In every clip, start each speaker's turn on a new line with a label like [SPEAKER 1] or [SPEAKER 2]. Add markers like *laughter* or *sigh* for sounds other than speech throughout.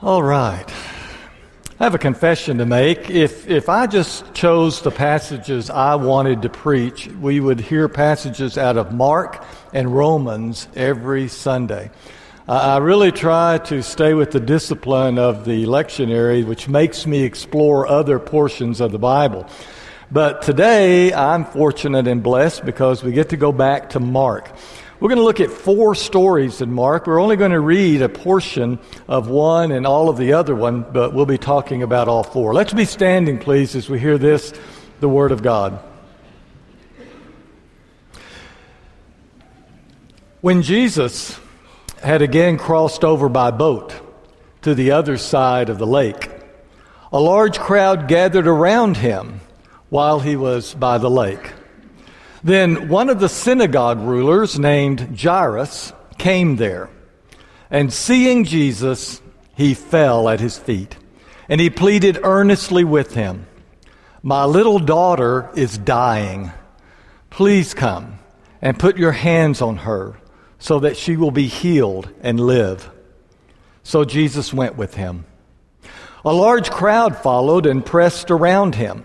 [SPEAKER 1] All right. I have a confession to make. If, if I just chose the passages I wanted to preach, we would hear passages out of Mark and Romans every Sunday. I really try to stay with the discipline of the lectionary, which makes me explore other portions of the Bible. But today, I'm fortunate and blessed because we get to go back to Mark. We're going to look at four stories in Mark. We're only going to read a portion of one and all of the other one, but we'll be talking about all four. Let's be standing, please, as we hear this, the Word of God. When Jesus had again crossed over by boat to the other side of the lake, a large crowd gathered around him while he was by the lake. Then one of the synagogue rulers named Jairus came there, and seeing Jesus, he fell at his feet, and he pleaded earnestly with him, My little daughter is dying. Please come and put your hands on her so that she will be healed and live. So Jesus went with him. A large crowd followed and pressed around him.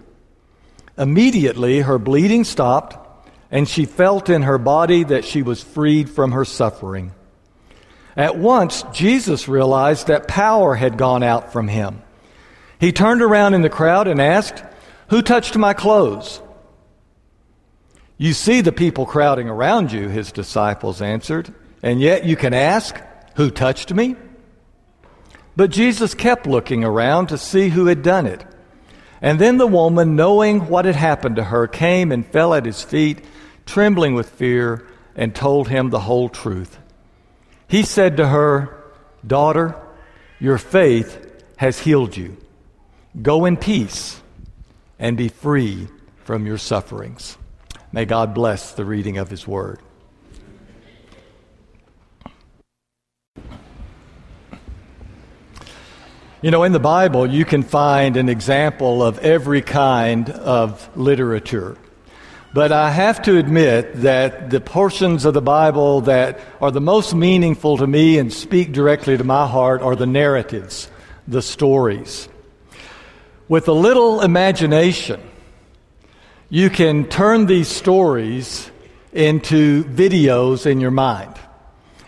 [SPEAKER 1] Immediately, her bleeding stopped, and she felt in her body that she was freed from her suffering. At once, Jesus realized that power had gone out from him. He turned around in the crowd and asked, Who touched my clothes? You see the people crowding around you, his disciples answered, and yet you can ask, Who touched me? But Jesus kept looking around to see who had done it. And then the woman, knowing what had happened to her, came and fell at his feet, trembling with fear, and told him the whole truth. He said to her, Daughter, your faith has healed you. Go in peace and be free from your sufferings. May God bless the reading of his word. You know, in the Bible, you can find an example of every kind of literature. But I have to admit that the portions of the Bible that are the most meaningful to me and speak directly to my heart are the narratives, the stories. With a little imagination, you can turn these stories into videos in your mind.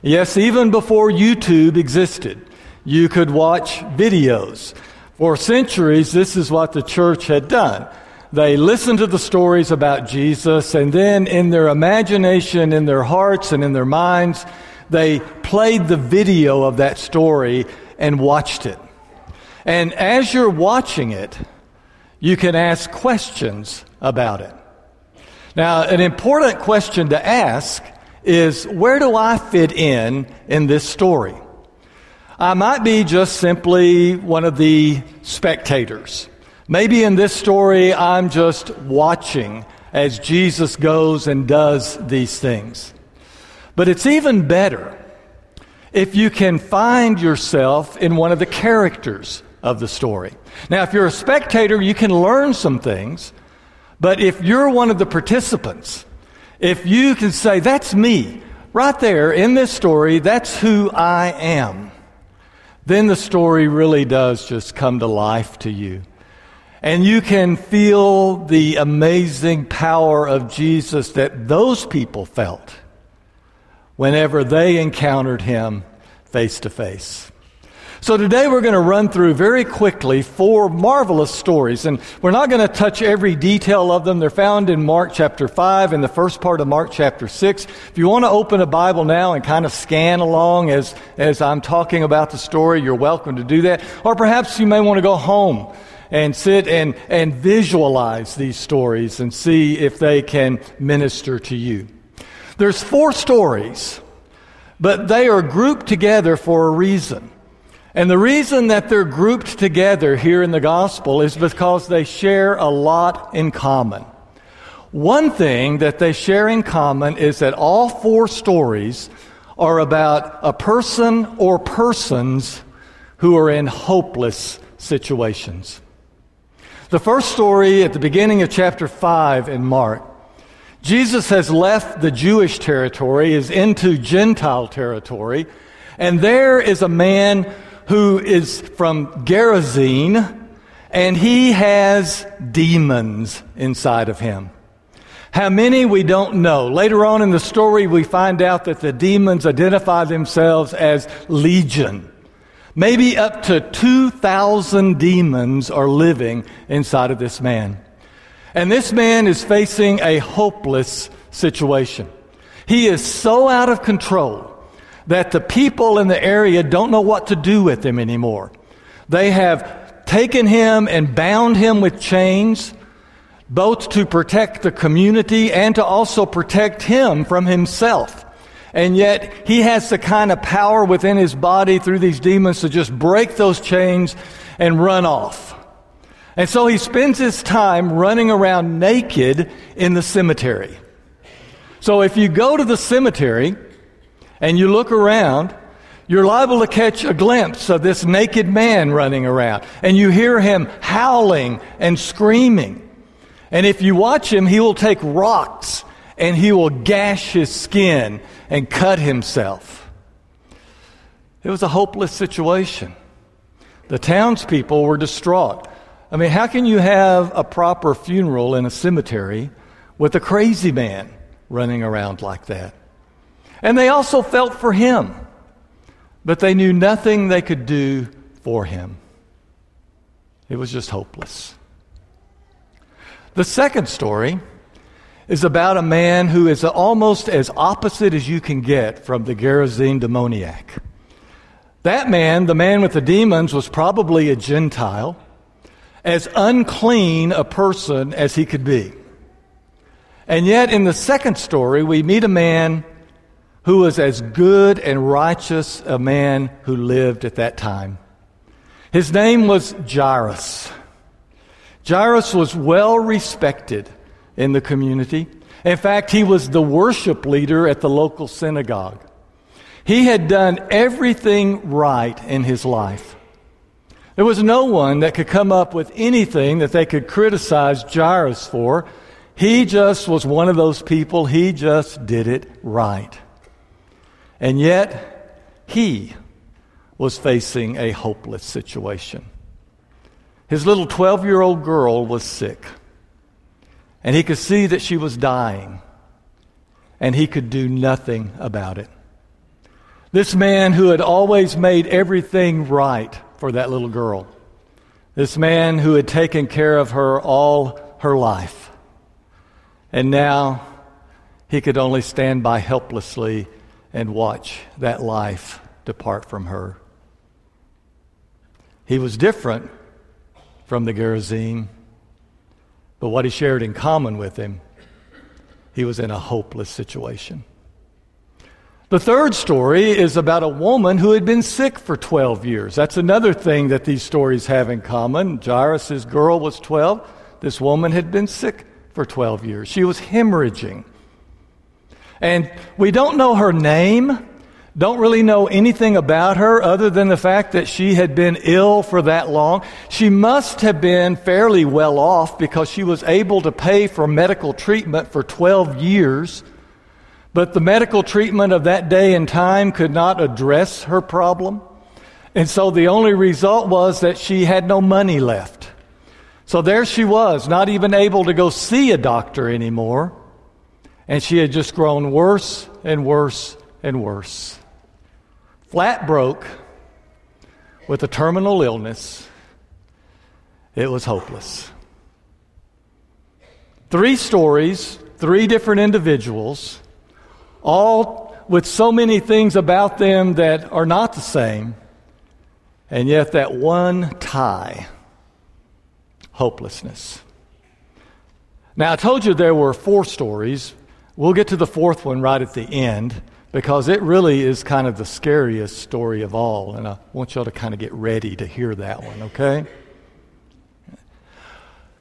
[SPEAKER 1] Yes, even before YouTube existed, you could watch videos. For centuries, this is what the church had done. They listened to the stories about Jesus, and then in their imagination, in their hearts, and in their minds, they played the video of that story and watched it. And as you're watching it, you can ask questions about it. Now, an important question to ask is where do I fit in in this story? I might be just simply one of the spectators. Maybe in this story, I'm just watching as Jesus goes and does these things. But it's even better if you can find yourself in one of the characters of the story. Now, if you're a spectator, you can learn some things, but if you're one of the participants, if you can say, That's me, right there in this story, that's who I am then the story really does just come to life to you. And you can feel the amazing power of Jesus that those people felt whenever they encountered him face to face. So today we're going to run through very quickly four marvelous stories, and we're not going to touch every detail of them. They're found in Mark chapter 5 and the first part of Mark chapter 6. If you want to open a Bible now and kind of scan along as, as I'm talking about the story, you're welcome to do that. Or perhaps you may want to go home and sit and, and visualize these stories and see if they can minister to you. There's four stories, but they are grouped together for a reason. And the reason that they're grouped together here in the gospel is because they share a lot in common. One thing that they share in common is that all four stories are about a person or persons who are in hopeless situations. The first story at the beginning of chapter 5 in Mark, Jesus has left the Jewish territory, is into Gentile territory, and there is a man who is from Gerasene, and he has demons inside of him. How many we don't know. Later on in the story, we find out that the demons identify themselves as legion. Maybe up to 2,000 demons are living inside of this man. And this man is facing a hopeless situation. He is so out of control that the people in the area don't know what to do with him anymore. They have taken him and bound him with chains both to protect the community and to also protect him from himself. And yet, he has the kind of power within his body through these demons to just break those chains and run off. And so he spends his time running around naked in the cemetery. So if you go to the cemetery and you look around, you're liable to catch a glimpse of this naked man running around. And you hear him howling and screaming. And if you watch him, he will take rocks and he will gash his skin and cut himself. It was a hopeless situation. The townspeople were distraught. I mean, how can you have a proper funeral in a cemetery with a crazy man running around like that? And they also felt for him, but they knew nothing they could do for him. It was just hopeless. The second story is about a man who is almost as opposite as you can get from the Gerasene demoniac. That man, the man with the demons, was probably a Gentile, as unclean a person as he could be. And yet, in the second story, we meet a man who was as good and righteous a man who lived at that time. His name was Jairus. Jairus was well respected in the community. In fact, he was the worship leader at the local synagogue. He had done everything right in his life. There was no one that could come up with anything that they could criticize Jairus for. He just was one of those people, he just did it right. And yet, he was facing a hopeless situation. His little 12 year old girl was sick, and he could see that she was dying, and he could do nothing about it. This man who had always made everything right for that little girl, this man who had taken care of her all her life, and now he could only stand by helplessly and watch that life depart from her. He was different from the Gerasene. But what he shared in common with him, he was in a hopeless situation. The third story is about a woman who had been sick for 12 years. That's another thing that these stories have in common. Jairus' girl was 12. This woman had been sick for 12 years. She was hemorrhaging. And we don't know her name don't really know anything about her other than the fact that she had been ill for that long. She must have been fairly well off because she was able to pay for medical treatment for 12 years. But the medical treatment of that day and time could not address her problem. And so the only result was that she had no money left. So there she was, not even able to go see a doctor anymore. And she had just grown worse and worse and worse flat broke with a terminal illness, it was hopeless. Three stories, three different individuals, all with so many things about them that are not the same, and yet that one tie hopelessness. Now, I told you there were four stories. We'll get to the fourth one right at the end. because it really is kind of the scariest story of all. And I want y'all to kind of get ready to hear that one, okay?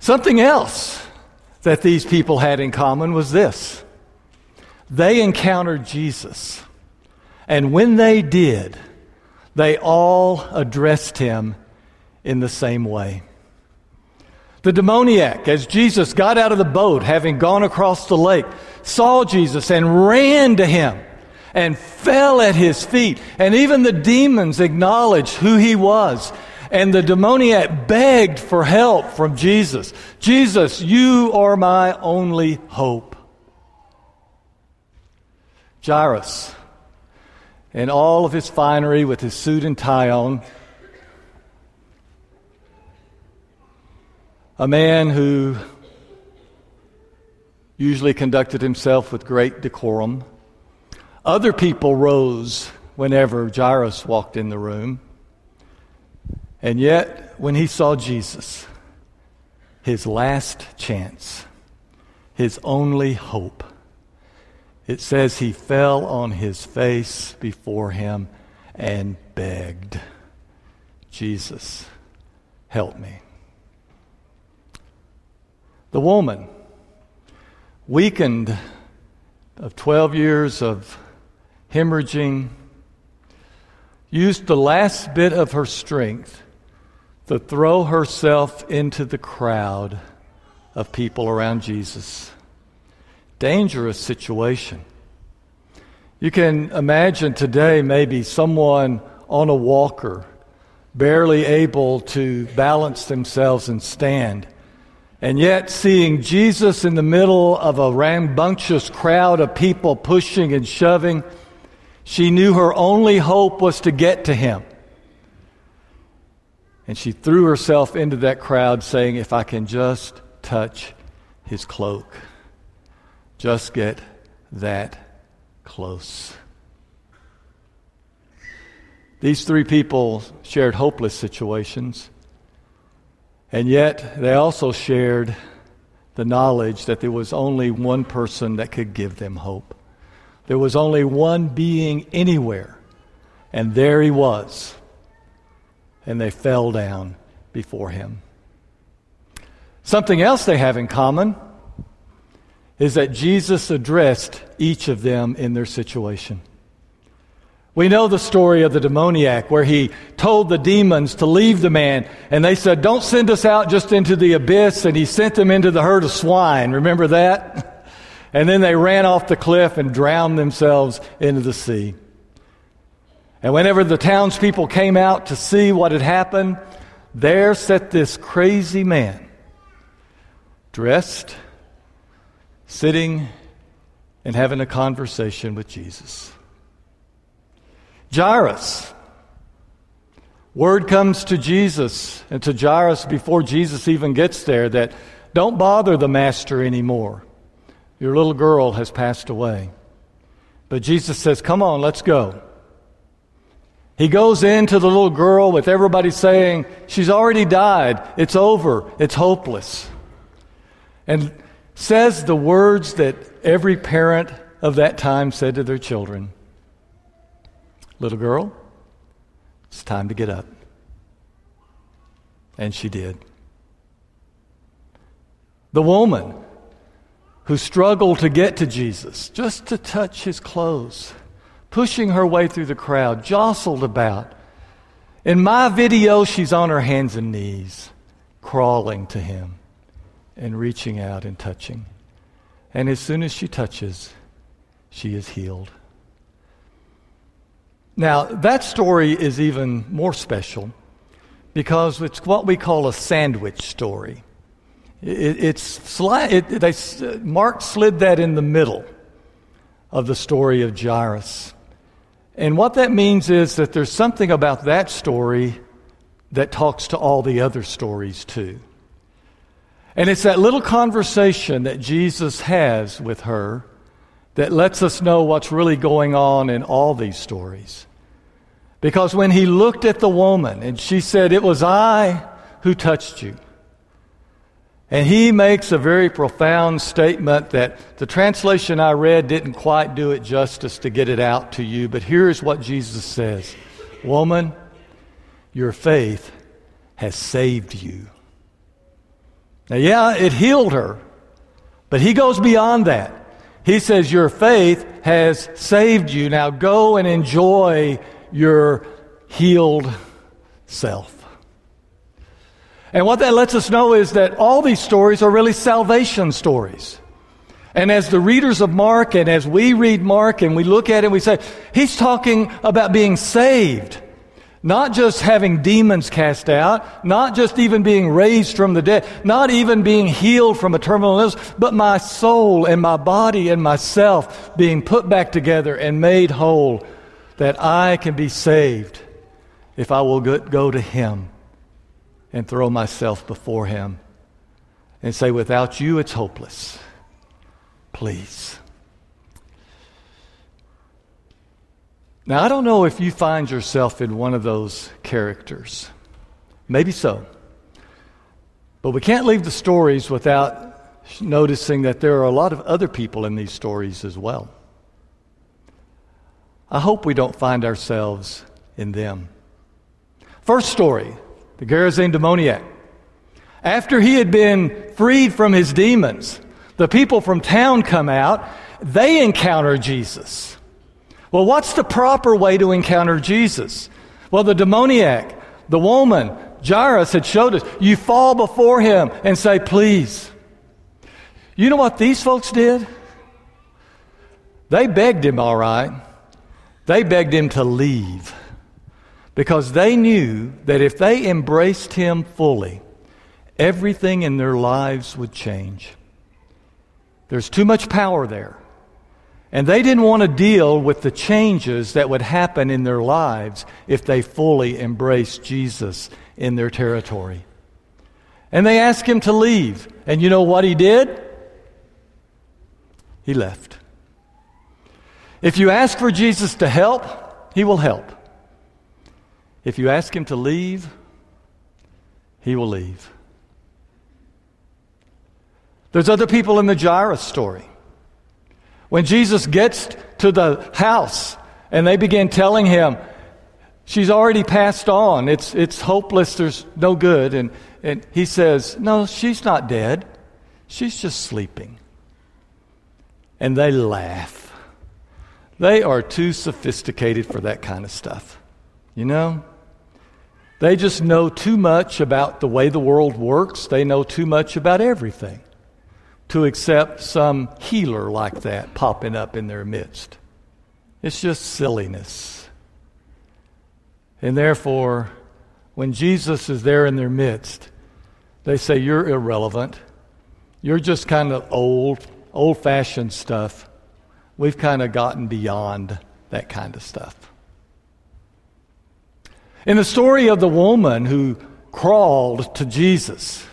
[SPEAKER 1] Something else that these people had in common was this they encountered Jesus. And when they did, they all addressed him in the same way. The demoniac, as Jesus got out of the boat, having gone across the lake, saw Jesus and ran to him and fell at his feet. And even the demons acknowledged who he was. And the demoniac begged for help from Jesus. Jesus, you are my only hope. Jairus, in all of his finery with his suit and tie on, a man who usually conducted himself with great decorum, other people rose whenever Jairus walked in the room. And yet, when he saw Jesus, his last chance, his only hope, it says he fell on his face before him and begged, Jesus, help me. The woman, weakened of 12 years of hemorrhaging, used the last bit of her strength to throw herself into the crowd of people around Jesus. Dangerous situation. You can imagine today maybe someone on a walker, barely able to balance themselves and stand. And yet, seeing Jesus in the middle of a rambunctious crowd of people pushing and shoving, she knew her only hope was to get to him. And she threw herself into that crowd, saying, If I can just touch his cloak, just get that close. These three people shared hopeless situations, and yet they also shared the knowledge that there was only one person that could give them hope. There was only one being anywhere, and there he was. And they fell down before him. Something else they have in common is that Jesus addressed each of them in their situation. We know the story of the demoniac where he told the demons to leave the man, and they said, Don't send us out just into the abyss, and he sent them into the herd of swine. Remember that? *laughs* And then they ran off the cliff and drowned themselves into the sea. And whenever the townspeople came out to see what had happened, there sat this crazy man, dressed, sitting, and having a conversation with Jesus. Jairus. Word comes to Jesus and to Jairus before Jesus even gets there that don't bother the master anymore. Your little girl has passed away. But Jesus says, Come on, let's go. He goes into the little girl with everybody saying, She's already died. It's over. It's hopeless. And says the words that every parent of that time said to their children Little girl, it's time to get up. And she did. The woman who struggled to get to Jesus, just to touch his clothes, pushing her way through the crowd, jostled about. In my video, she's on her hands and knees, crawling to him and reaching out and touching. And as soon as she touches, she is healed. Now, that story is even more special because it's what we call a sandwich story. It, it's it, they, Mark slid that in the middle of the story of Jairus. And what that means is that there's something about that story that talks to all the other stories too. And it's that little conversation that Jesus has with her that lets us know what's really going on in all these stories. Because when he looked at the woman and she said, It was I who touched you. And he makes a very profound statement that the translation I read didn't quite do it justice to get it out to you, but here's what Jesus says Woman, your faith has saved you. Now, yeah, it healed her, but he goes beyond that. He says, Your faith has saved you. Now go and enjoy your healed self. And what that lets us know is that all these stories are really salvation stories. And as the readers of Mark and as we read Mark and we look at it, we say, he's talking about being saved. Not just having demons cast out, not just even being raised from the dead, not even being healed from a terminal illness, but my soul and my body and myself being put back together and made whole that I can be saved if I will go to Him and throw myself before Him and say, Without you, it's hopeless. Please. Now, I don't know if you find yourself in one of those characters. Maybe so. But we can't leave the stories without noticing that there are a lot of other people in these stories as well. I hope we don't find ourselves in them. First story the Gerasene demoniac. After he had been freed from his demons, the people from town come out. They encounter Jesus. Well, what's the proper way to encounter Jesus? Well, the demoniac, the woman, Jairus had showed us. You fall before him and say, Please. You know what these folks did? They begged him, all right. They begged him to leave because they knew that if they embraced him fully, everything in their lives would change. There's too much power there. And they didn't want to deal with the changes that would happen in their lives if they fully embraced Jesus in their territory. And they asked him to leave. And you know what he did? He left. If you ask for Jesus to help, he will help. If you ask him to leave, he will leave. There's other people in the Jairus story. When Jesus gets to the house and they begin telling him, she's already passed on, it's, it's hopeless, there's no good. And, and he says, No, she's not dead, she's just sleeping. And they laugh. They are too sophisticated for that kind of stuff. You know? They just know too much about the way the world works. They know too much about everything to accept some healer like that popping up in their midst. It's just silliness. And therefore, when Jesus is there in their midst, they say, You're irrelevant. You're just kind of old, old fashioned stuff. We've kind of gotten beyond that kind of stuff. In the story of the woman who crawled to Jesus,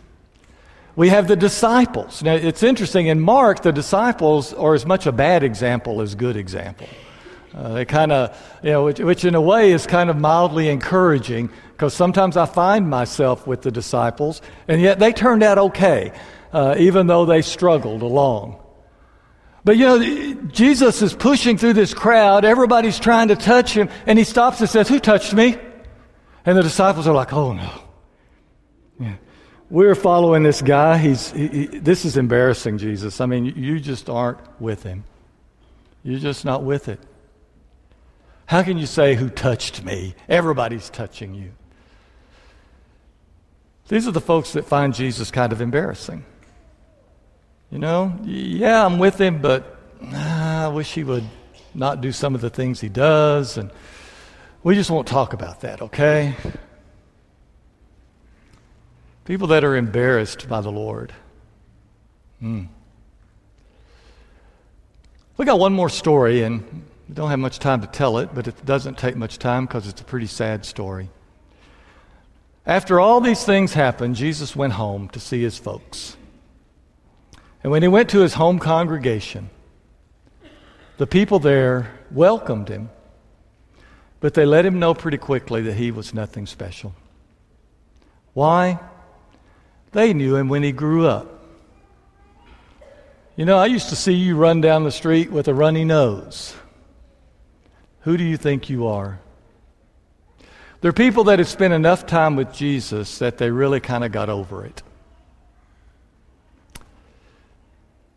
[SPEAKER 1] we have the disciples. Now, it's interesting. In Mark, the disciples are as much a bad example as good example. Uh, they kind of, you know, which, which, in a way is kind of mildly encouraging because sometimes I find myself with the disciples, and yet they turned out okay, uh, even though they struggled along. But you know, Jesus is pushing through this crowd. Everybody's trying to touch him, and he stops and says, Who touched me? And the disciples are like, oh no. We're following this guy. He's, he, he, this is embarrassing, Jesus. I mean, you just aren't with him. You're just not with it. How can you say, Who touched me? Everybody's touching you. These are the folks that find Jesus kind of embarrassing. You know, yeah, I'm with him, but ah, I wish he would not do some of the things he does. And we just won't talk about that, okay? People that are embarrassed by the Lord. Hmm. We got one more story, and we don't have much time to tell it, but it doesn't take much time because it's a pretty sad story. After all these things happened, Jesus went home to see his folks. And when he went to his home congregation, the people there welcomed him but they let him know pretty quickly that he was nothing special. Why? They knew him when he grew up. You know, I used to see you run down the street with a runny nose. Who do you think you are? There are people that have spent enough time with Jesus that they really kind of got over it.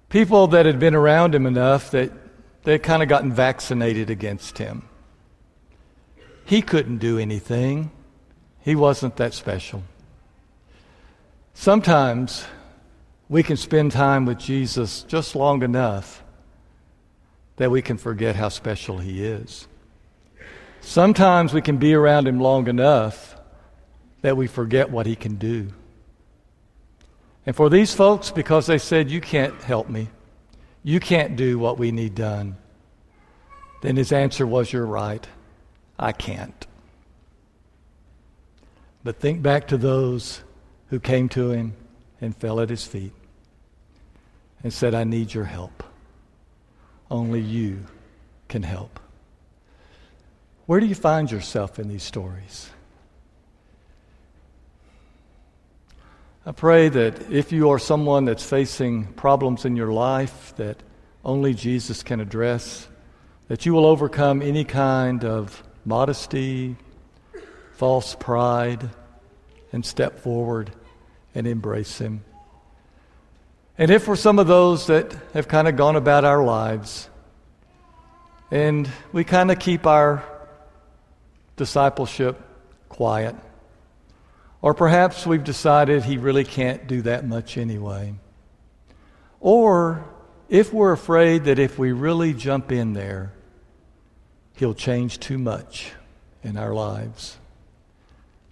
[SPEAKER 1] People that had been around him enough that they kind of gotten vaccinated against him. He couldn't do anything, he wasn't that special. Sometimes we can spend time with Jesus just long enough that we can forget how special he is. Sometimes we can be around him long enough that we forget what he can do. And for these folks, because they said, You can't help me, you can't do what we need done, then his answer was, You're right, I can't. But think back to those who came to him and fell at his feet and said, I need your help. Only you can help. Where do you find yourself in these stories? I pray that if you are someone that's facing problems in your life that only Jesus can address, that you will overcome any kind of modesty, false pride, and step forward and embrace Him. And if we're some of those that have kind of gone about our lives and we kind of keep our discipleship quiet, or perhaps we've decided he really can't do that much anyway. Or if we're afraid that if we really jump in there, he'll change too much in our lives,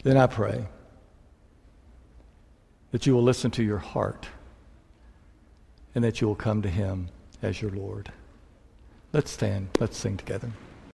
[SPEAKER 1] then I pray that you will listen to your heart and that you will come to him as your Lord. Let's stand. Let's sing together.